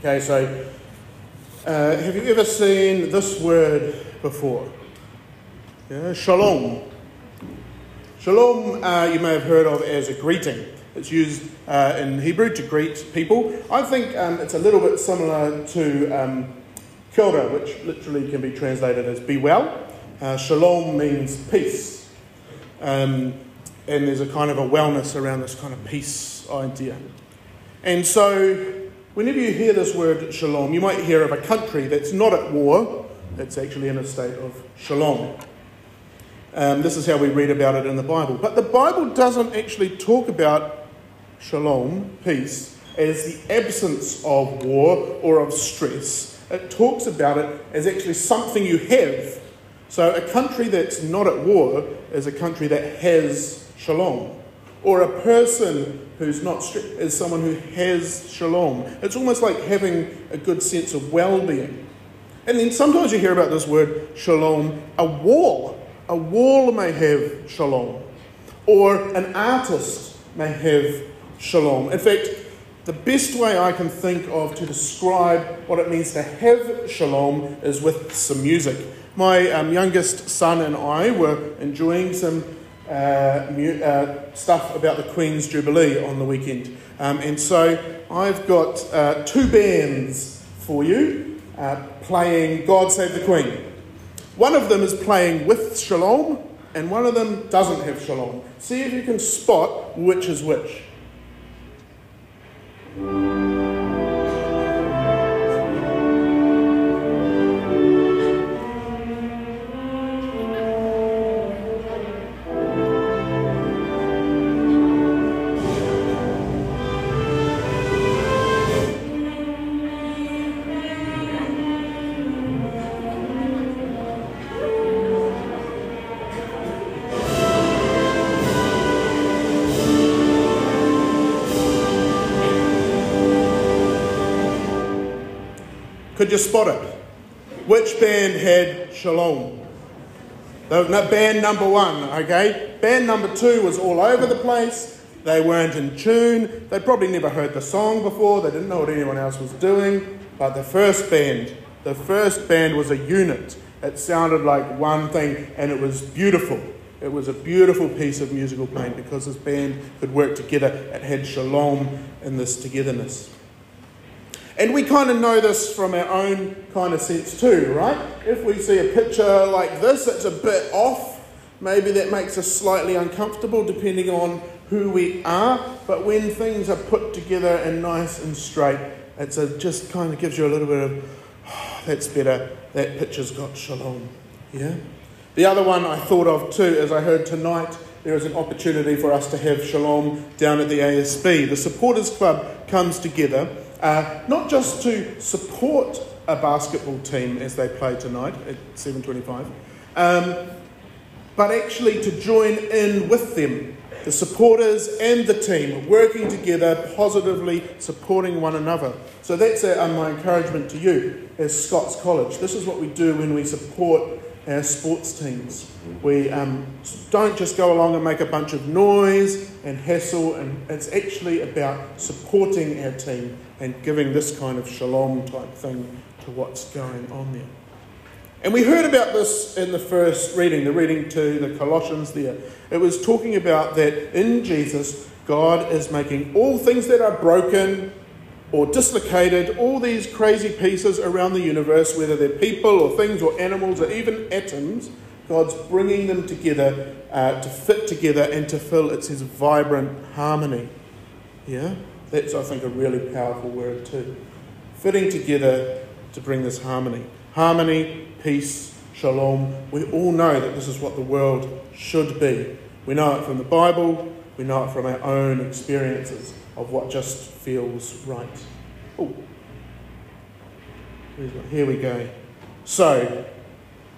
Okay, so uh, have you ever seen this word before? Yeah, shalom. Shalom, uh, you may have heard of as a greeting. It's used uh, in Hebrew to greet people. I think um, it's a little bit similar to um, kia ora, which literally can be translated as be well. Uh, shalom means peace. Um, and there's a kind of a wellness around this kind of peace idea. And so, whenever you hear this word shalom, you might hear of a country that's not at war, it's actually in a state of shalom. Um, this is how we read about it in the Bible. But the Bible doesn't actually talk about shalom, peace, as the absence of war or of stress. It talks about it as actually something you have. So a country that's not at war is a country that has shalom. Or a person who's not stressed is someone who has shalom. It's almost like having a good sense of well being. And then sometimes you hear about this word shalom, a wall. A wall may have shalom. Or an artist may have shalom. In fact, the best way I can think of to describe what it means to have shalom is with some music. My um, youngest son and I were enjoying some stuff about the Queen's Jubilee on the weekend. Um, and so I've got uh, two bands for you uh, playing God Save the Queen. One of them is playing with shalom, and one of them doesn't have shalom. See if you can spot which is which. Could you spot it? Which band had Shalom? Band number one, okay? Band number two was all over the place. They weren't in tune. They probably never heard the song before. They didn't know what anyone else was doing. But the first band, the first band was a unit. It sounded like one thing and it was beautiful. It was a beautiful piece of musical playing because this band could work together. It had shalom in this togetherness. And we kind of know this from our own kind of sense too, right? If we see a picture like this, it's a bit off. Maybe that makes us slightly uncomfortable depending on who we are. But when things are put together and nice and straight, it's a, just kind of gives you a little bit of, oh, that's better. That picture's got shalom. Yeah? The other one I thought of too, as I heard tonight, there is an opportunity for us to have shalom down at the ASB. The Supporters Club comes together uh, not just to support a basketball team as they play tonight at 7.25, um, but actually to join in with them, the supporters and the team, working together, positively supporting one another. So that's a, my encouragement to you as Scots College. This is what we do when we support our sports teams. We um, don't just go along and make a bunch of noise and hassle, and it's actually about supporting our team and giving this kind of shalom type thing to what's going on there. And we heard about this in the first reading, the reading to the Colossians there. It was talking about that in Jesus, God is making all things that are broken or dislocated, all these crazy pieces around the universe, whether they're people or things or animals or even atoms, God's bringing them together uh, to fit together and to fill it's His vibrant harmony. Yeah? That's, I think, a really powerful word too. Fitting together to bring this harmony. Harmony, peace, shalom. We all know that this is what the world should be. We know it from the Bible, we know it from our own experiences of what just feels right. Oh, here we go. So,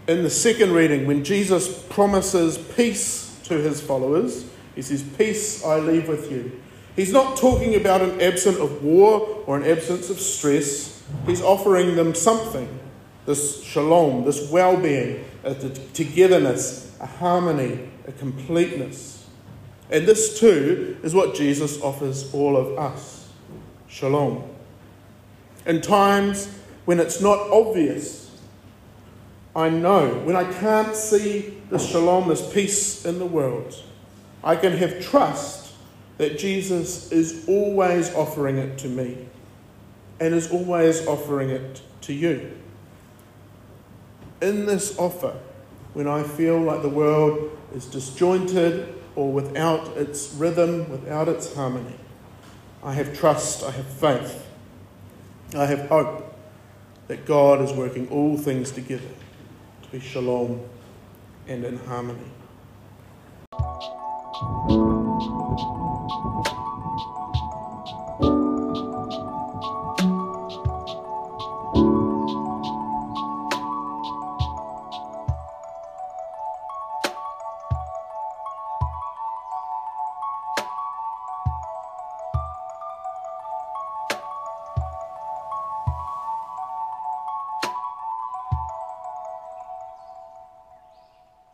in the second reading, when Jesus promises peace to his followers, he says, Peace I leave with you. He's not talking about an absence of war or an absence of stress. He's offering them something this shalom, this well being, a togetherness, a harmony, a completeness. And this too is what Jesus offers all of us shalom. In times when it's not obvious, I know. When I can't see the shalom, this peace in the world, I can have trust that Jesus is always offering it to me and is always offering it to you. In this offer, when I feel like the world is disjointed or without its rhythm, without its harmony, I have trust, I have faith, I have hope that God is working all things together to be shalom and in harmony.